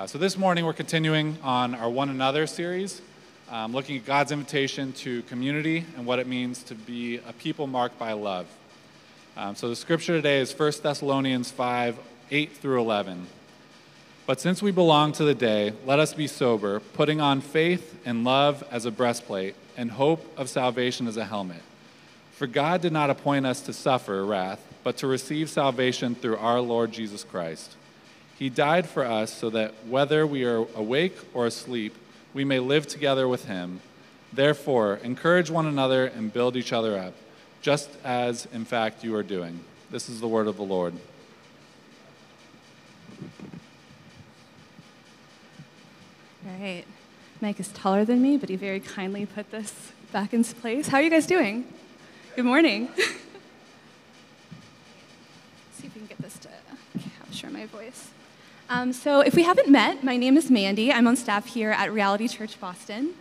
Uh, so this morning we're continuing on our One Another series, um, looking at God's invitation to community and what it means to be a people marked by love. Um, so the scripture today is 1 Thessalonians 5 8 through 11. But since we belong to the day, let us be sober, putting on faith and love as a breastplate, and hope of salvation as a helmet. For God did not appoint us to suffer wrath, but to receive salvation through our Lord Jesus Christ. He died for us so that whether we are awake or asleep, we may live together with him. Therefore, encourage one another and build each other up, just as, in fact, you are doing. This is the word of the Lord. All right. Mike is taller than me, but he very kindly put this back into place. How are you guys doing? Good morning. see if we can get this to capture my voice. Um, so, if we haven't met, my name is Mandi. I'm on staff here at Reality Church Boston.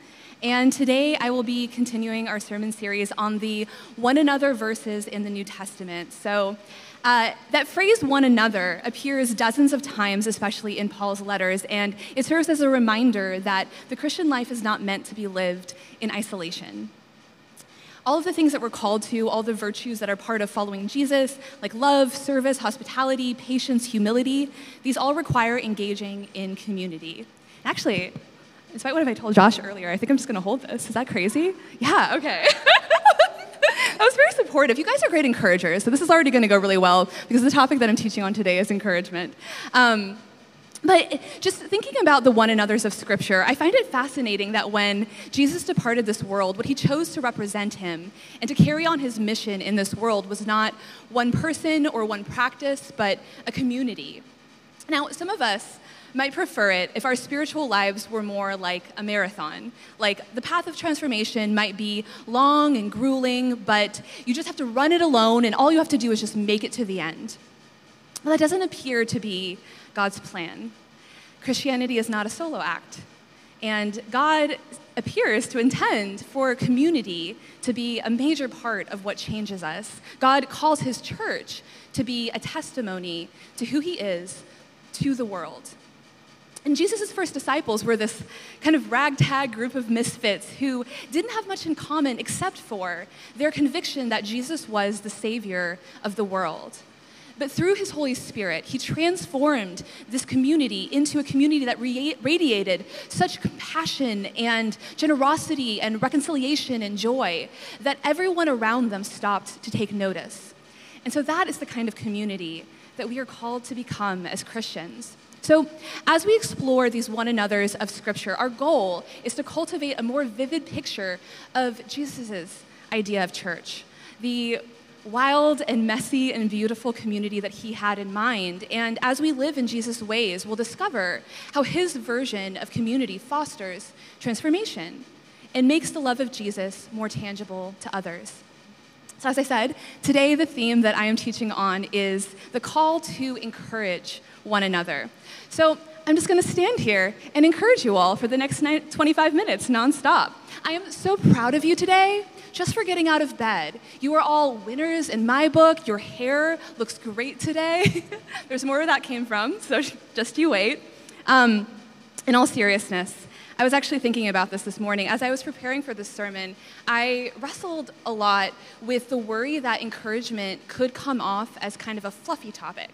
And today I will be continuing our sermon series on the one another verses in the New Testament. So, uh, that phrase one another appears dozens of times, especially in Paul's letters, and it serves as a reminder that the Christian life is not meant to be lived in isolation all of the things that we're called to, all the virtues that are part of following Jesus, like love, service, hospitality, patience, humility, these all require engaging in community. Actually, despite what I told Josh earlier, I think I'm just going to hold this. Is that crazy? Yeah, okay. I was very supportive. You guys are great encouragers, so this is already going to go really well because the topic that I'm teaching on today is encouragement. Um, but just thinking about the one another's of Scripture, I find it fascinating that when Jesus departed this world, what he chose to represent him and to carry on his mission in this world was not one person or one practice, but a community. Now, some of us might prefer it if our spiritual lives were more like a marathon. Like the path of transformation might be long and grueling, but you just have to run it alone, and all you have to do is just make it to the end. Well, that doesn't appear to be God's plan. Christianity is not a solo act. And God appears to intend for community to be a major part of what changes us. God calls his church to be a testimony to who he is to the world. And Jesus' first disciples were this kind of ragtag group of misfits who didn't have much in common except for their conviction that Jesus was the Savior of the world. But through his Holy Spirit, he transformed this community into a community that radiated such compassion and generosity and reconciliation and joy that everyone around them stopped to take notice. And so that is the kind of community that we are called to become as Christians. So, as we explore these one another's of Scripture, our goal is to cultivate a more vivid picture of Jesus' idea of church, the wild and messy and beautiful community that he had in mind. And as we live in Jesus' ways, we'll discover how his version of community fosters transformation and makes the love of Jesus more tangible to others. So, as I said, today the theme that I am teaching on is the call to encourage one another. So, I'm just going to stand here and encourage you all for the next 25 minutes nonstop. I am so proud of you today just for getting out of bed. You are all winners in my book. Your hair looks great today. There's more where that came from, so just you wait. Um, in all seriousness, I was actually thinking about this this morning. As I was preparing for this sermon, I wrestled a lot with the worry that encouragement could come off as kind of a fluffy topic.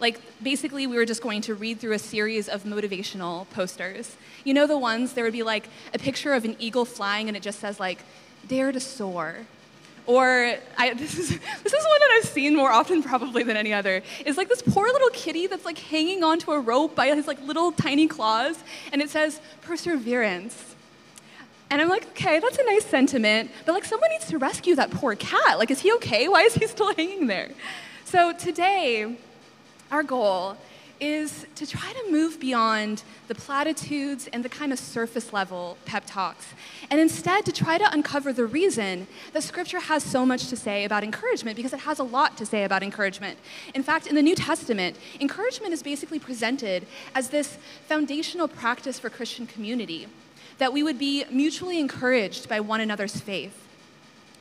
Like, basically, we were just going to read through a series of motivational posters. You know, the ones, there would be like a picture of an eagle flying, and it just says, like, dare to soar. Or I, this is this is one that I've seen more often probably than any other. Is like this poor little kitty that's like hanging onto a rope by his like little tiny claws, and it says perseverance. And I'm like, okay, that's a nice sentiment, but like someone needs to rescue that poor cat. Like, is he okay? Why is he still hanging there? So today, our goal is to try to move beyond the platitudes and the kind of surface level pep talks, and instead to try to uncover the reason that Scripture has so much to say about encouragement, because it has a lot to say about encouragement. In fact, in the New Testament, encouragement is basically presented as this foundational practice for Christian community, that we would be mutually encouraged by one another's faith,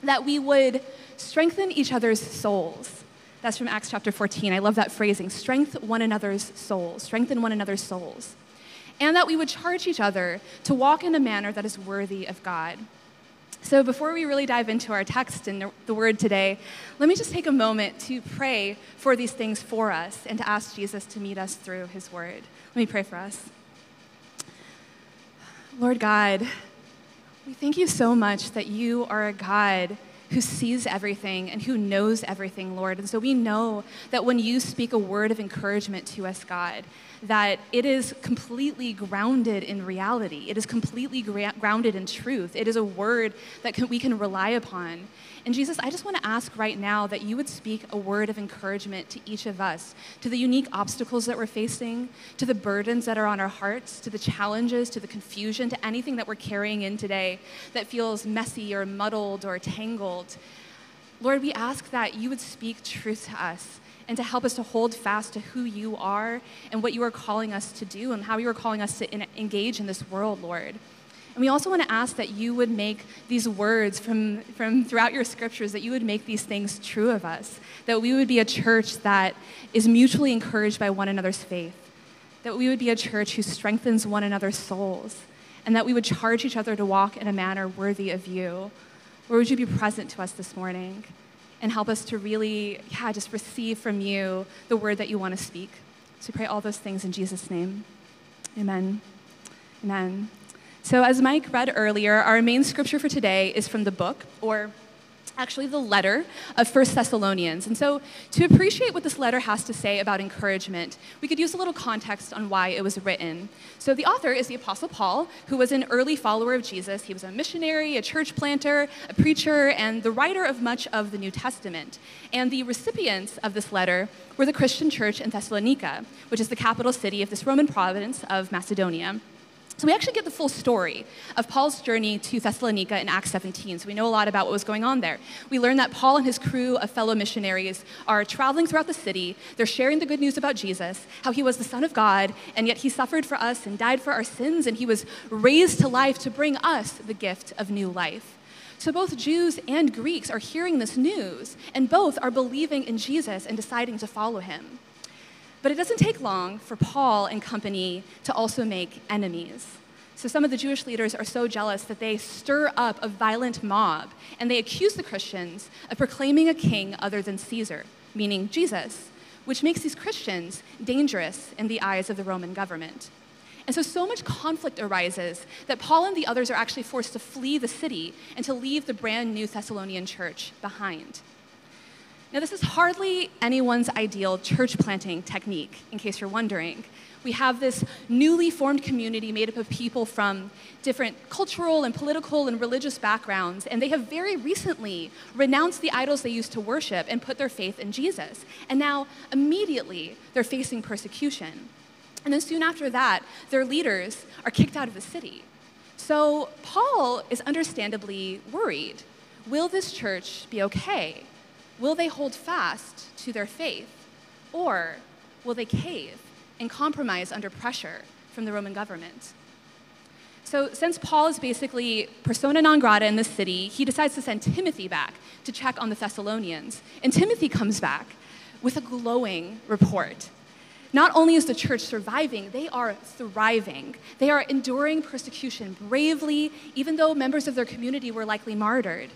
that we would strengthen each other's souls that's from Acts chapter 14. I love that phrasing strengthen one another's souls, strengthen one another's souls. and that we would charge each other to walk in a manner that is worthy of God. So, before we really dive into our text and the word today, let me just take a moment to pray for these things for us and to ask Jesus to meet us through his word. Let me pray for us. Lord God, we thank you so much that you are a God who sees everything and who knows everything, Lord. And so we know that when you speak a word of encouragement to us, God, that it is completely grounded in reality. It is completely gra- grounded in truth. It is a word that can, we can rely upon. And Jesus, I just want to ask right now that you would speak a word of encouragement to each of us, to the unique obstacles that we're facing, to the burdens that are on our hearts, to the challenges, to the confusion, to anything that we're carrying in today that feels messy or muddled or tangled. Lord, we ask that you would speak truth to us and to help us to hold fast to who you are and what you are calling us to do and how you are calling us to in- engage in this world, Lord. And we also want to ask that you would make these words from, from throughout your scriptures, that you would make these things true of us, that we would be a church that is mutually encouraged by one another's faith, that we would be a church who strengthens one another's souls, and that we would charge each other to walk in a manner worthy of you. Where would you be present to us this morning? and help us to really, yeah, just receive from you the word that you want to speak. So we pray all those things in Jesus' name. Amen. Amen. So, as Mike read earlier, our main scripture for today is from the book, or actually the letter of First Thessalonians. And so, to appreciate what this letter has to say about encouragement, we could use a little context on why it was written. So, the author is the Apostle Paul, who was an early follower of Jesus. He was a missionary, a church planter, a preacher, and the writer of much of the New Testament. And the recipients of this letter were the Christian church in Thessalonica, which is the capital city of this Roman province of Macedonia. So we actually get the full story of Paul's journey to Thessalonica in Acts 17. So we know a lot about what was going on there. We learn that Paul and his crew of fellow missionaries are traveling throughout the city. They're sharing the good news about Jesus, how he was the Son of God, and yet he suffered for us and died for our sins, and he was raised to life to bring us the gift of new life. So both Jews and Greeks are hearing this news, and both are believing in Jesus and deciding to follow him. But it doesn't take long for Paul and company to also make enemies. So some of the Jewish leaders are so jealous that they stir up a violent mob and they accuse the Christians of proclaiming a king other than Caesar, meaning Jesus, which makes these Christians dangerous in the eyes of the Roman government. And so, so much conflict arises that Paul and the others are actually forced to flee the city and to leave the brand new Thessalonian church behind. Now, this is hardly anyone's ideal church planting technique, in case you're wondering. We have this newly formed community made up of people from different cultural and political and religious backgrounds, and they have very recently renounced the idols they used to worship and put their faith in Jesus. And now, immediately, they're facing persecution. And then soon after that, their leaders are kicked out of the city. So, Paul is understandably worried. Will this church be okay? Will they hold fast to their faith? Or will they cave and compromise under pressure from the Roman government? So, since Paul is basically persona non grata in the city, he decides to send Timothy back to check on the Thessalonians. And Timothy comes back with a glowing report. Not only is the church surviving, they are thriving. They are enduring persecution bravely, even though members of their community were likely martyred.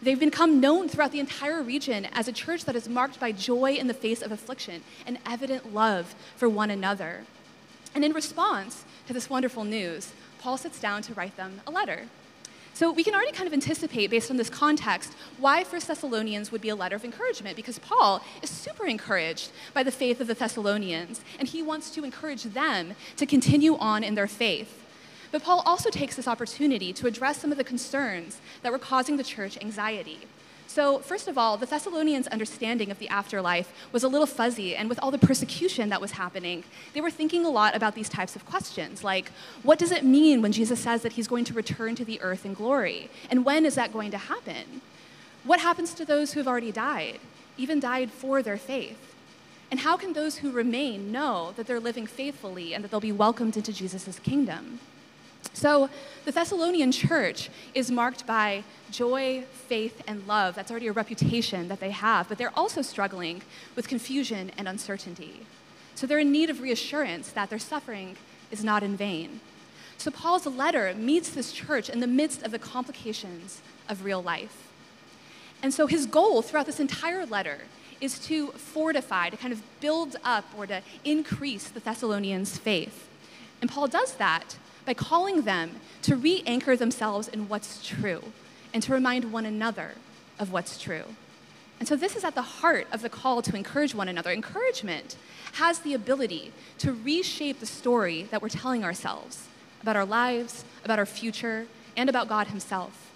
They've become known throughout the entire region as a church that is marked by joy in the face of affliction and evident love for one another. And in response to this wonderful news, Paul sits down to write them a letter. So we can already kind of anticipate, based on this context, why First Thessalonians would be a letter of encouragement, because Paul is super encouraged by the faith of the Thessalonians, and he wants to encourage them to continue on in their faith. But Paul also takes this opportunity to address some of the concerns that were causing the church anxiety. So, first of all, the Thessalonians' understanding of the afterlife was a little fuzzy, and with all the persecution that was happening, they were thinking a lot about these types of questions, like what does it mean when Jesus says that he's going to return to the earth in glory? And when is that going to happen? What happens to those who have already died, even died for their faith? And how can those who remain know that they're living faithfully and that they'll be welcomed into Jesus' kingdom? So, the Thessalonian church is marked by joy, faith, and love. That's already a reputation that they have, but they're also struggling with confusion and uncertainty. So, they're in need of reassurance that their suffering is not in vain. So, Paul's letter meets this church in the midst of the complications of real life. And so, his goal throughout this entire letter is to fortify, to kind of build up or to increase the Thessalonians' faith. And Paul does that by calling them to re anchor themselves in what's true and to remind one another of what's true. And so, this is at the heart of the call to encourage one another. Encouragement has the ability to reshape the story that we're telling ourselves about our lives, about our future, and about God Himself.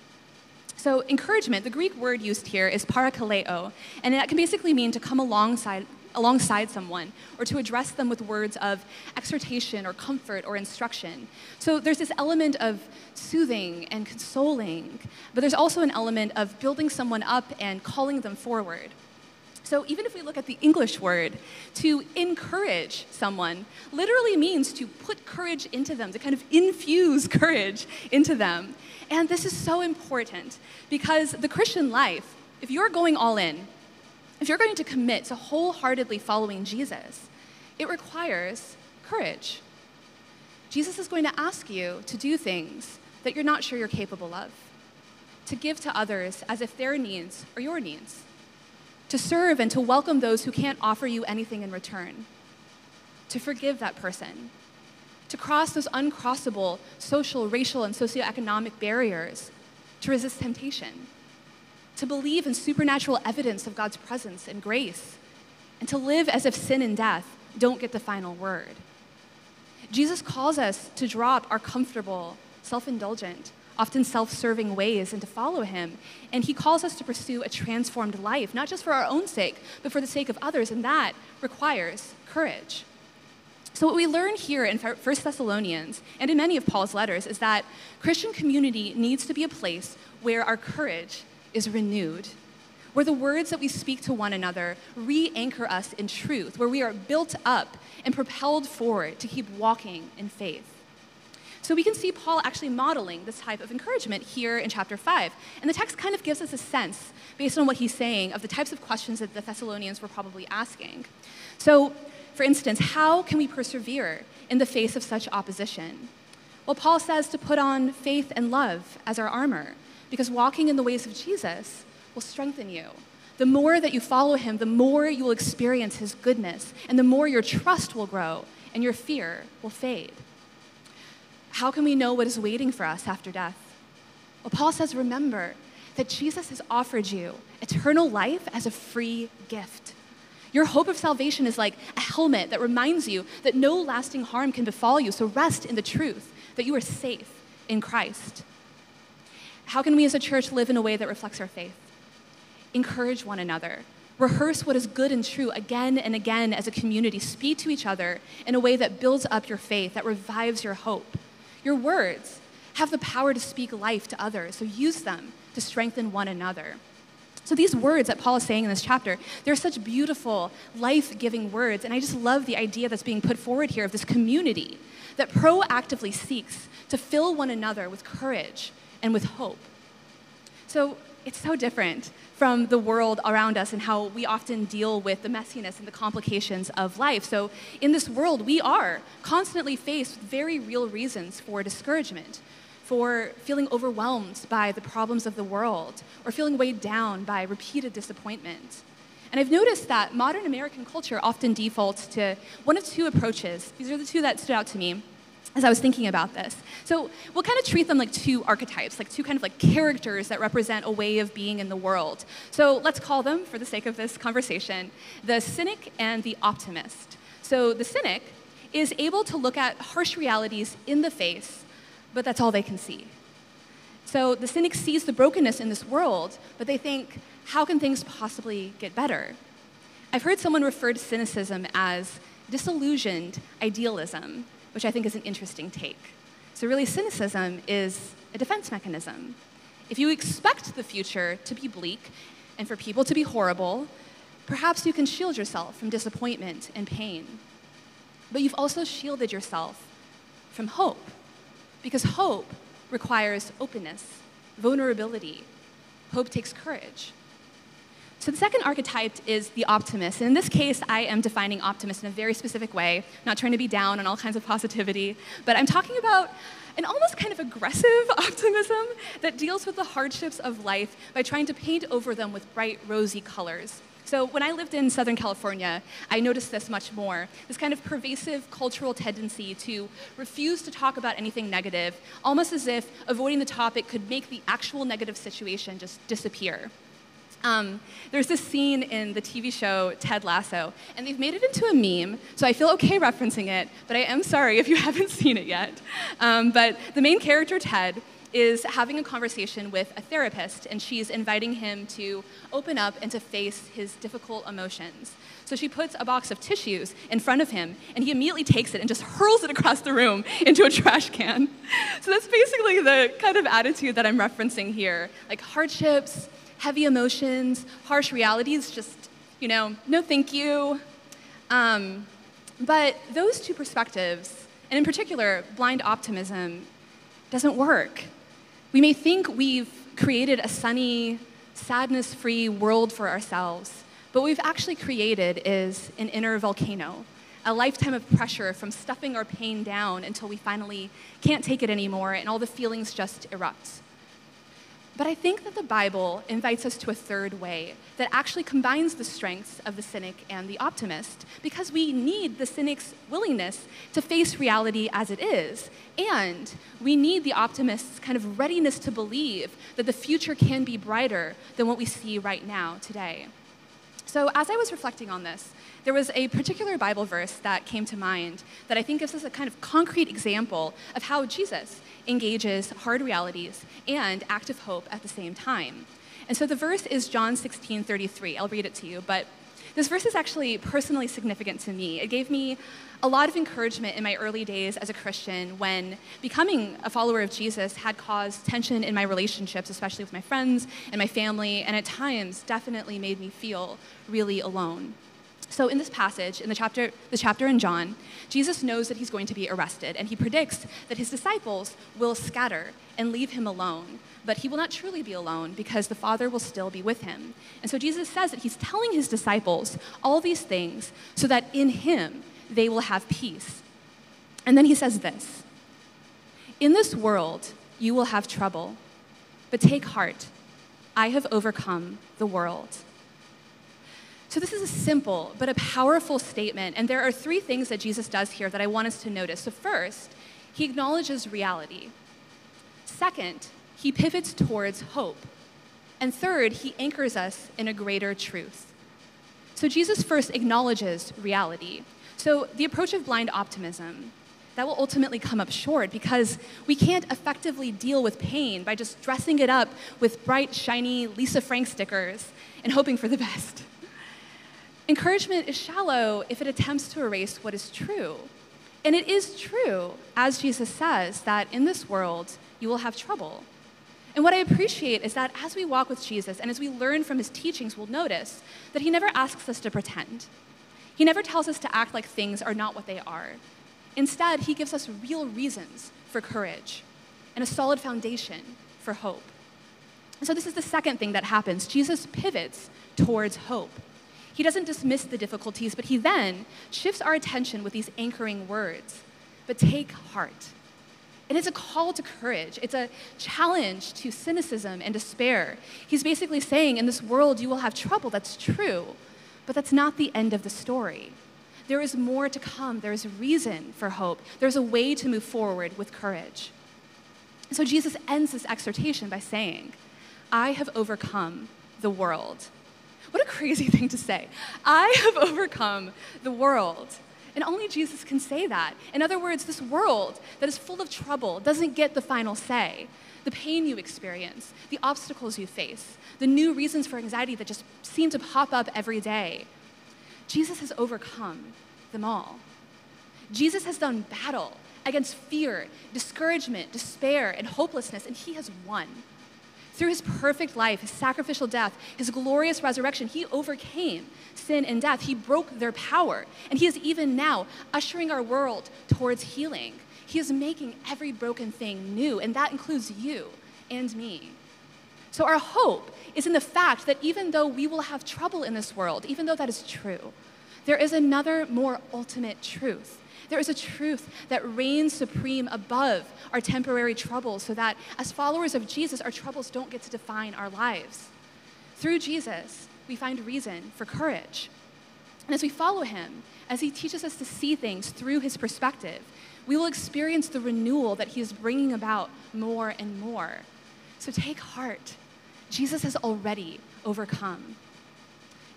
So, encouragement, the Greek word used here is parakaleo, and that can basically mean to come alongside, alongside someone or to address them with words of exhortation or comfort or instruction. So, there's this element of soothing and consoling, but there's also an element of building someone up and calling them forward. So, even if we look at the English word, to encourage someone literally means to put courage into them, to kind of infuse courage into them. And this is so important because the Christian life, if you're going all in, if you're going to commit to wholeheartedly following Jesus, it requires courage. Jesus is going to ask you to do things that you're not sure you're capable of, to give to others as if their needs are your needs, to serve and to welcome those who can't offer you anything in return, to forgive that person, to cross those uncrossable social, racial, and socioeconomic barriers, to resist temptation, to believe in supernatural evidence of God's presence and grace, and to live as if sin and death don't get the final word. Jesus calls us to drop our comfortable, self indulgent, often self serving ways and to follow him. And he calls us to pursue a transformed life, not just for our own sake, but for the sake of others, and that requires courage. So, what we learn here in 1 Thessalonians and in many of Paul's letters is that Christian community needs to be a place where our courage is renewed, where the words that we speak to one another re anchor us in truth, where we are built up and propelled forward to keep walking in faith. So we can see Paul actually modeling this type of encouragement here in chapter 5. And the text kind of gives us a sense, based on what he's saying, of the types of questions that the Thessalonians were probably asking. So, for instance, how can we persevere in the face of such opposition? Well, Paul says to put on faith and love as our armor, because walking in the ways of Jesus will strengthen you. The more that you follow him, the more you will experience his goodness, and the more your trust will grow and your fear will fade. How can we know what is waiting for us after death? Well, Paul says, remember that Jesus has offered you eternal life as a free gift. Your hope of salvation is like a helmet that reminds you that no lasting harm can befall you, so rest in the truth that you are safe in Christ. How can we as a church live in a way that reflects our faith? Encourage one another. Rehearse what is good and true again and again as a community. Speak to each other in a way that builds up your faith, that revives your hope. Your words have the power to speak life to others, so use them to strengthen one another. So these words that Paul is saying in this chapter, they're such beautiful, life-giving words, and I just love the idea that's being put forward here of this community that proactively seeks to fill one another with courage and with hope. So it's so different from the world around us and how we often deal with the messiness and the complications of life. So, in this world, we are constantly faced with very real reasons for discouragement for feeling overwhelmed by the problems of the world or feeling weighed down by repeated disappointment. And I've noticed that modern American culture often defaults to one of two approaches. These are the two that stood out to me as I was thinking about this. So we'll kind of treat them like two archetypes, like two kind of like characters that represent a way of being in the world. So let's call them, for the sake of this conversation, the cynic and the optimist. So the cynic is able to look at harsh realities in the face but that's all they can see. So the cynic sees the brokenness in this world, but they think, how can things possibly get better? I've heard someone refer to cynicism as disillusioned idealism, which I think is an interesting take. So, really, cynicism is a defense mechanism. If you expect the future to be bleak and for people to be horrible, perhaps you can shield yourself from disappointment and pain. But you've also shielded yourself from hope because hope requires openness, vulnerability. Hope takes courage. So the second archetype is the optimist. And in this case, I am defining optimist in a very specific way, not trying to be down on all kinds of positivity, but I'm talking about an almost kind of aggressive optimism that deals with the hardships of life by trying to paint over them with bright, rosy colors. So when I lived in Southern California, I noticed this much more this kind of pervasive cultural tendency to refuse to talk about anything negative, almost as if avoiding the topic could make the actual negative situation just disappear. Um, there's this scene in the TV show Ted Lasso, and they've made it into a meme, so I feel okay referencing it, but I am sorry if you haven't seen it yet. Um, but the main character, Ted, is having a conversation with a therapist, and she's inviting him to open up and to face his difficult emotions. So she puts a box of tissues in front of him, and he immediately takes it and just hurls it across the room into a trash can. So that's basically the kind of attitude that I'm referencing here like hardships heavy emotions, harsh realities, just, you know, no thank you. Um, but those two perspectives, and in particular, blind optimism, doesn't work. We may think we've created a sunny, sadness free world for ourselves, but what we've actually created is an inner volcano, a lifetime of pressure from stuffing our pain down until we finally can't take it anymore and all the feelings just erupt. But I think that the Bible invites us to a third way that actually combines the strengths of the cynic and the optimist because we need the cynic's willingness to face reality as it is. And we need the optimist's kind of readiness to believe that the future can be brighter than what we see right now today. So, as I was reflecting on this, there was a particular Bible verse that came to mind that I think gives us a kind of concrete example of how Jesus engages hard realities and active hope at the same time. And so the verse is John 16 33. I'll read it to you, but this verse is actually personally significant to me. It gave me a lot of encouragement in my early days as a Christian when becoming a follower of Jesus had caused tension in my relationships, especially with my friends and my family, and at times definitely made me feel really alone. So in this passage, in the chapter, the chapter in John, Jesus knows that he's going to be arrested, and he predicts that his disciples will scatter and leave him alone. But he will not truly be alone because the Father will still be with him. And so Jesus says that he's telling his disciples all these things so that in him they will have peace. And then he says this In this world you will have trouble, but take heart. I have overcome the world. So, this is a simple but a powerful statement, and there are three things that Jesus does here that I want us to notice. So, first, he acknowledges reality. Second, he pivots towards hope. And third, he anchors us in a greater truth. So, Jesus first acknowledges reality. So, the approach of blind optimism, that will ultimately come up short because we can't effectively deal with pain by just dressing it up with bright, shiny Lisa Frank stickers and hoping for the best. Encouragement is shallow if it attempts to erase what is true. And it is true, as Jesus says, that in this world you will have trouble. And what I appreciate is that as we walk with Jesus and as we learn from his teachings, we'll notice that he never asks us to pretend. He never tells us to act like things are not what they are. Instead, he gives us real reasons for courage and a solid foundation for hope. So, this is the second thing that happens Jesus pivots towards hope. He doesn't dismiss the difficulties, but he then shifts our attention with these anchoring words. But take heart. And it's a call to courage. It's a challenge to cynicism and despair. He's basically saying, in this world, you will have trouble. That's true. But that's not the end of the story. There is more to come. There is reason for hope. There's a way to move forward with courage. So Jesus ends this exhortation by saying, I have overcome the world. What a crazy thing to say. I have overcome the world. And only Jesus can say that. In other words, this world that is full of trouble doesn't get the final say. The pain you experience, the obstacles you face, the new reasons for anxiety that just seem to pop up every day. Jesus has overcome them all. Jesus has done battle against fear, discouragement, despair, and hopelessness, and he has won. Through his perfect life, his sacrificial death, his glorious resurrection, he overcame sin and death. He broke their power. And he is even now ushering our world towards healing. He is making every broken thing new, and that includes you and me. So, our hope is in the fact that even though we will have trouble in this world, even though that is true, there is another more ultimate truth. There is a truth that reigns supreme above our temporary troubles, so that as followers of Jesus, our troubles don't get to define our lives. Through Jesus, we find reason for courage. And as we follow him, as he teaches us to see things through his perspective, we will experience the renewal that he is bringing about more and more. So take heart. Jesus has already overcome.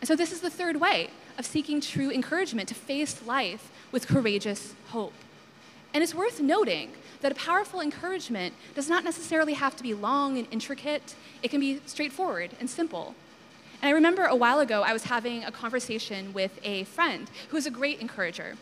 And so, this is the third way of seeking true encouragement to face life with courageous hope. And it's worth noting that a powerful encouragement does not necessarily have to be long and intricate, it can be straightforward and simple. And I remember a while ago, I was having a conversation with a friend who is a great encourager.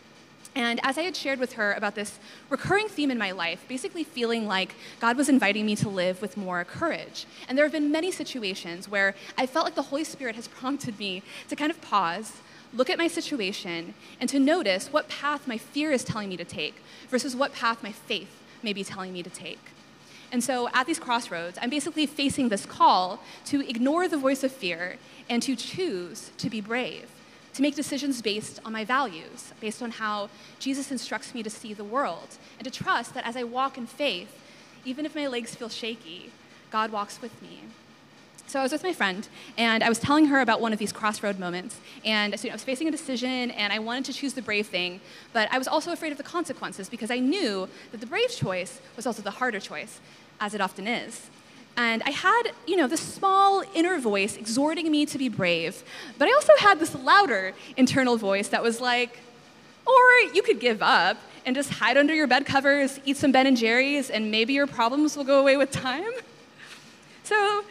And as I had shared with her about this recurring theme in my life, basically feeling like God was inviting me to live with more courage. And there have been many situations where I felt like the Holy Spirit has prompted me to kind of pause, look at my situation, and to notice what path my fear is telling me to take versus what path my faith may be telling me to take. And so at these crossroads, I'm basically facing this call to ignore the voice of fear and to choose to be brave to make decisions based on my values, based on how Jesus instructs me to see the world, and to trust that as I walk in faith, even if my legs feel shaky, God walks with me. So I was with my friend, and I was telling her about one of these crossroad moments. And so, you know, I was facing a decision, and I wanted to choose the brave thing, but I was also afraid of the consequences because I knew that the brave choice was also the harder choice, as it often is. And I had, you know, this small inner voice exhorting me to be brave, but I also had this louder internal voice that was like, or you could give up and just hide under your bed covers, eat some Ben and Jerry's, and maybe your problems will go away with time. So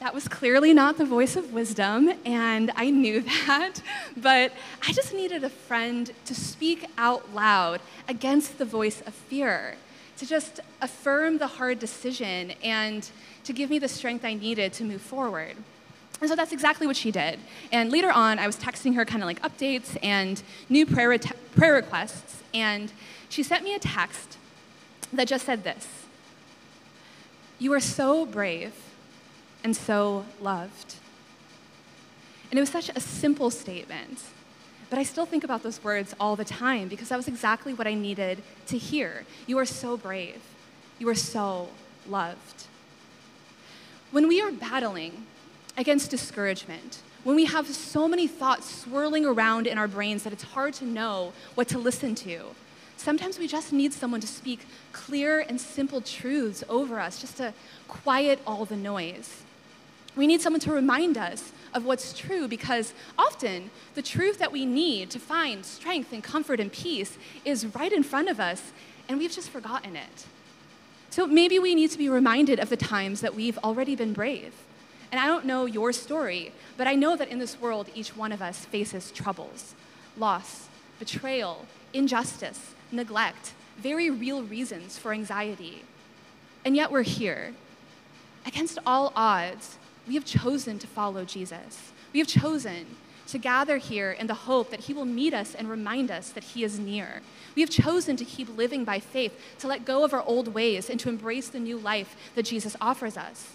that was clearly not the voice of wisdom, and I knew that, but I just needed a friend to speak out loud against the voice of fear to just affirm the hard decision and to give me the strength I needed to move forward. And so that's exactly what she did. And later on, I was texting her kind of like updates and new prayer, prayer requests, and she sent me a text that just said this You are so brave and so loved. And it was such a simple statement. But I still think about those words all the time because that was exactly what I needed to hear. You are so brave. You are so loved. When we are battling against discouragement, when we have so many thoughts swirling around in our brains that it's hard to know what to listen to, sometimes we just need someone to speak clear and simple truths over us just to quiet all the noise. We need someone to remind us of what's true because often the truth that we need to find strength and comfort and peace is right in front of us and we've just forgotten it. So maybe we need to be reminded of the times that we've already been brave. And I don't know your story, but I know that in this world, each one of us faces troubles, loss, betrayal, injustice, neglect, very real reasons for anxiety. And yet we're here. Against all odds, we have chosen to follow Jesus. We have chosen to gather here in the hope that He will meet us and remind us that He is near. We have chosen to keep living by faith, to let go of our old ways, and to embrace the new life that Jesus offers us.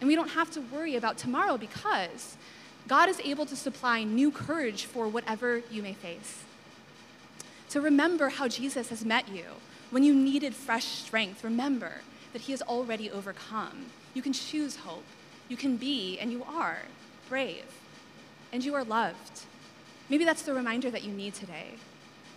And we don't have to worry about tomorrow because God is able to supply new courage for whatever you may face. So remember how Jesus has met you. When you needed fresh strength, remember that He has already overcome. You can choose hope. You can be, and you are, brave, and you are loved. Maybe that's the reminder that you need today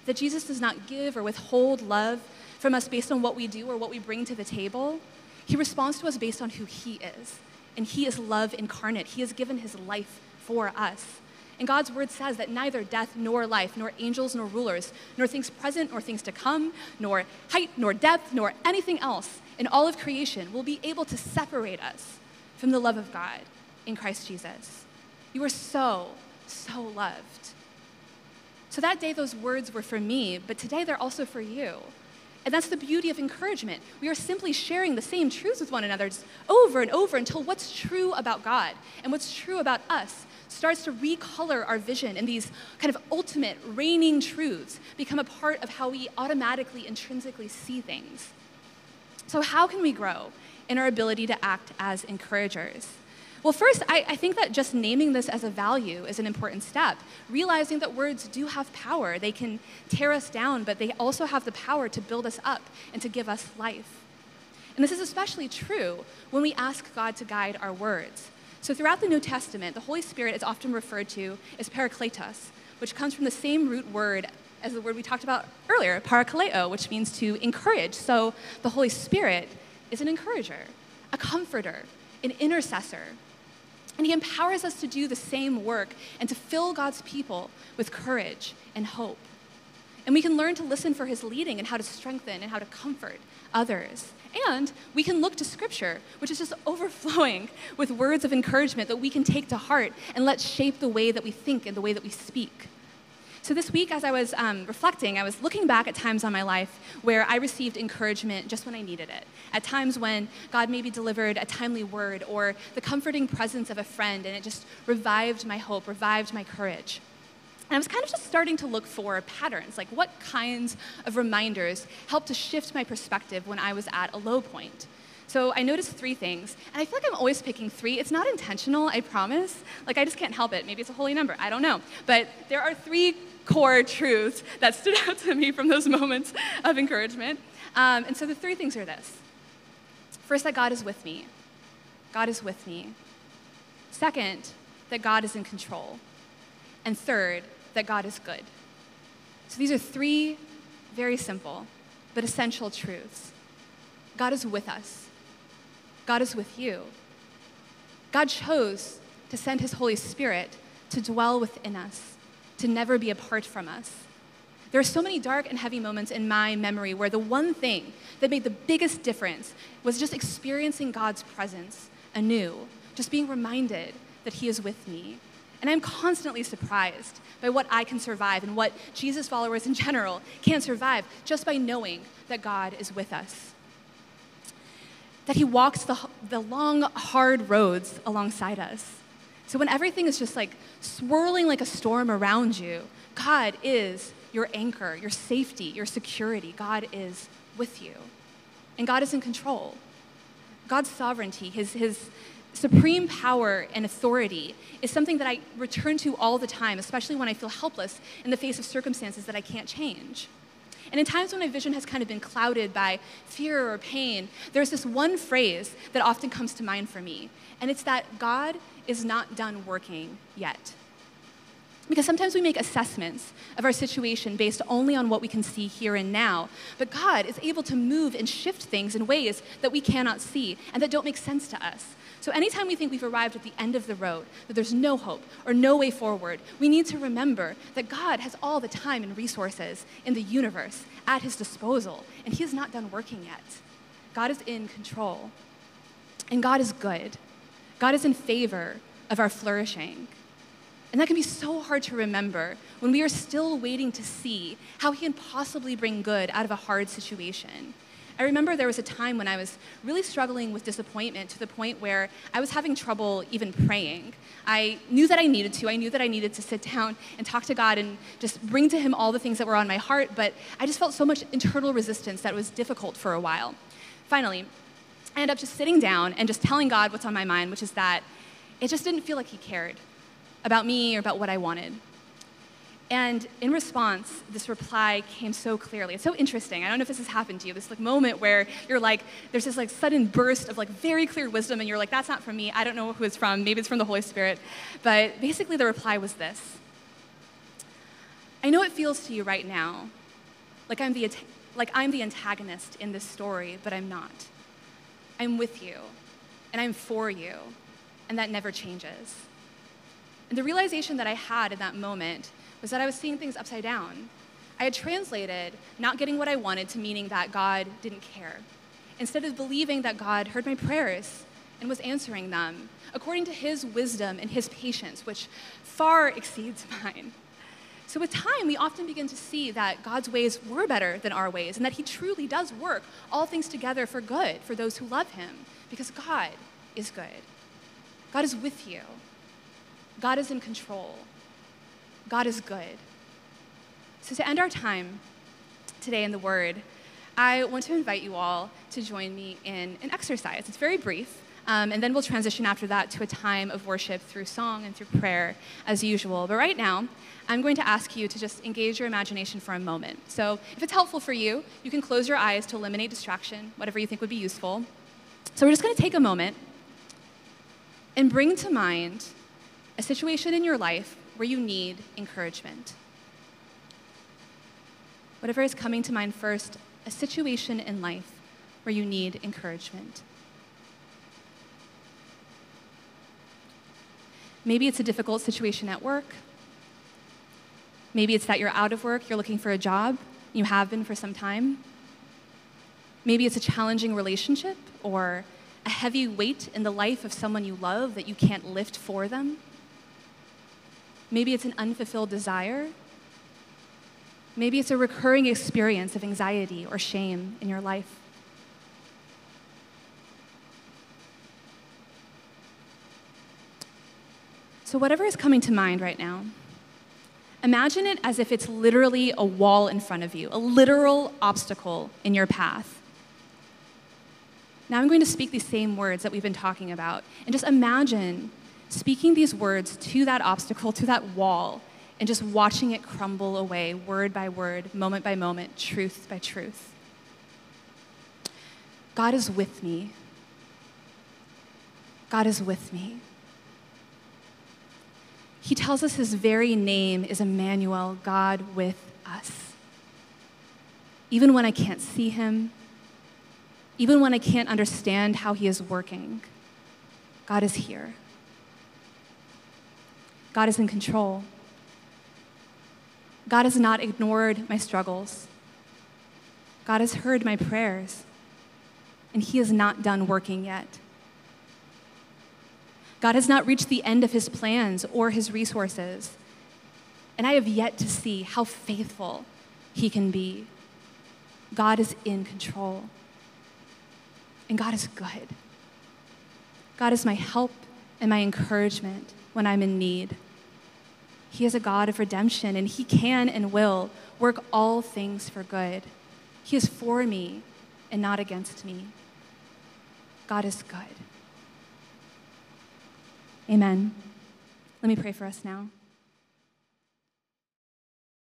that Jesus does not give or withhold love from us based on what we do or what we bring to the table. He responds to us based on who He is. And He is love incarnate. He has given His life for us. And God's word says that neither death nor life, nor angels nor rulers, nor things present nor things to come, nor height nor depth, nor anything else in all of creation will be able to separate us from the love of God in Christ Jesus. You are so, so loved. So that day, those words were for me, but today they're also for you. And that's the beauty of encouragement. We are simply sharing the same truths with one another over and over until what's true about God and what's true about us starts to recolor our vision and these kind of ultimate reigning truths become a part of how we automatically, intrinsically see things. So, how can we grow in our ability to act as encouragers? Well, first, I, I, think that just naming this as a value is an important step. Realizing that words do have power. They can tear us down, but they also have the power to build us up and to give us life. And this is especially true when we ask God to guide our words. So, throughout the New Testament, the Holy Spirit is often referred to as parakletos, which comes from the same root word as the word we talked about earlier, parakaleo, which means to encourage. So, the Holy Spirit is an encourager, a comforter, an intercessor. And he empowers us to do the same work and to fill God's people with courage and hope. And we can learn to listen for his leading and how to strengthen and how to comfort others. And we can look to Scripture, which is just overflowing with words of encouragement that we can take to heart and let shape the way that we think and the way that we speak. So, this week, as I was um, reflecting, I was looking back at times on my life where I received encouragement just when I needed it. At times when God maybe delivered a timely word or the comforting presence of a friend, and it just revived my hope, revived my courage. And I was kind of just starting to look for patterns, like what kinds of reminders helped to shift my perspective when I was at a low point. So I noticed three things, and I feel like I'm always picking three. It's not intentional, I promise. Like I just can't help it. Maybe it's a holy number, I don't know. But there are three core truths that stood out to me from those moments of encouragement. Um, and so the three things are this first, that God is with me. God is with me. Second, that God is in control. And third, that God is good. So these are three very simple but essential truths. God is with us, God is with you. God chose to send his Holy Spirit to dwell within us to never be apart from us. There are so many dark and heavy moments in my memory where the one thing that made the biggest difference was just experiencing God's presence anew, just being reminded that He is with me. And I'm constantly surprised by what I can survive and what Jesus followers in general can survive just by knowing that God is with us. That He walks the, the long, hard roads alongside us so when everything is just like swirling like a storm around you, God is your anchor, your safety, your security. God is with you. And God is in control. God's sovereignty, his, his supreme power and authority is something that I return to all the time, especially when I feel helpless in the face of circumstances that I can't change. And in times when my vision has kind of been clouded by fear or pain, there's this one phrase that often comes to mind for me, and it's that God is not done working yet. Because sometimes we make assessments of our situation based only on what we can see here and now. But God is able to move and shift things in ways that we cannot see and that don't make sense to us. So, anytime we think we've arrived at the end of the road, that there's no hope or no way forward, we need to remember that God has all the time and resources in the universe at his disposal, and he is not done working yet. God is in control, and God is good. God is in favor of our flourishing. And that can be so hard to remember when we are still waiting to see how He can possibly bring good out of a hard situation. I remember there was a time when I was really struggling with disappointment to the point where I was having trouble even praying. I knew that I needed to. I knew that I needed to sit down and talk to God and just bring to Him all the things that were on my heart, but I just felt so much internal resistance that it was difficult for a while. Finally, I ended up just sitting down and just telling God what's on my mind, which is that it just didn't feel like He cared about me or about what I wanted. And in response, this reply came so clearly. It's so interesting. I don't know if this has happened to you. This like moment where you're like, there's this like sudden burst of like very clear wisdom, and you're like, that's not from me. I don't know who it's from. Maybe it's from the Holy Spirit. But basically, the reply was this: I know it feels to you right now, like I'm the like I'm the antagonist in this story, but I'm not. I'm with you, and I'm for you, and that never changes. And the realization that I had in that moment was that I was seeing things upside down. I had translated not getting what I wanted to meaning that God didn't care. Instead of believing that God heard my prayers and was answering them according to his wisdom and his patience, which far exceeds mine. So, with time, we often begin to see that God's ways were better than our ways and that he truly does work all things together for good for those who love him because God is good. God is with you, God is in control. God is good. So, to end our time today in the Word, I want to invite you all to join me in an exercise. It's very brief, um, and then we'll transition after that to a time of worship through song and through prayer as usual. But right now, I'm going to ask you to just engage your imagination for a moment. So if it's helpful for you, you can close your eyes to eliminate distraction, whatever you think would be useful. So we're just going to take a moment and bring to mind a situation in your life where you need encouragement. Whatever is coming to mind first, a situation in life where you need encouragement. Maybe it's a difficult situation at work. Maybe it's that you're out of work, you're looking for a job, you have been for some time. Maybe it's a challenging relationship or a heavy weight in the life of someone you love that you can't lift for them. Maybe it's an unfulfilled desire. Maybe it's a recurring experience of anxiety or shame in your life. So, whatever is coming to mind right now, imagine it as if it's literally a wall in front of you, a literal obstacle in your path. Now, I'm going to speak these same words that we've been talking about, and just imagine speaking these words to that obstacle, to that wall, and just watching it crumble away, word by word, moment by moment, truth by truth. God is with me. God is with me. He tells us his very name is Emmanuel, God with us. Even when I can't see him, even when I can't understand how he is working, God is here. God is in control. God has not ignored my struggles. God has heard my prayers, and he is not done working yet. God has not reached the end of his plans or his resources. And I have yet to see how faithful he can be. God is in control. And God is good. God is my help and my encouragement when I'm in need. He is a God of redemption, and He can and will work all things for good. He is for me and not against me. God is good. Amen. Let me pray for us now.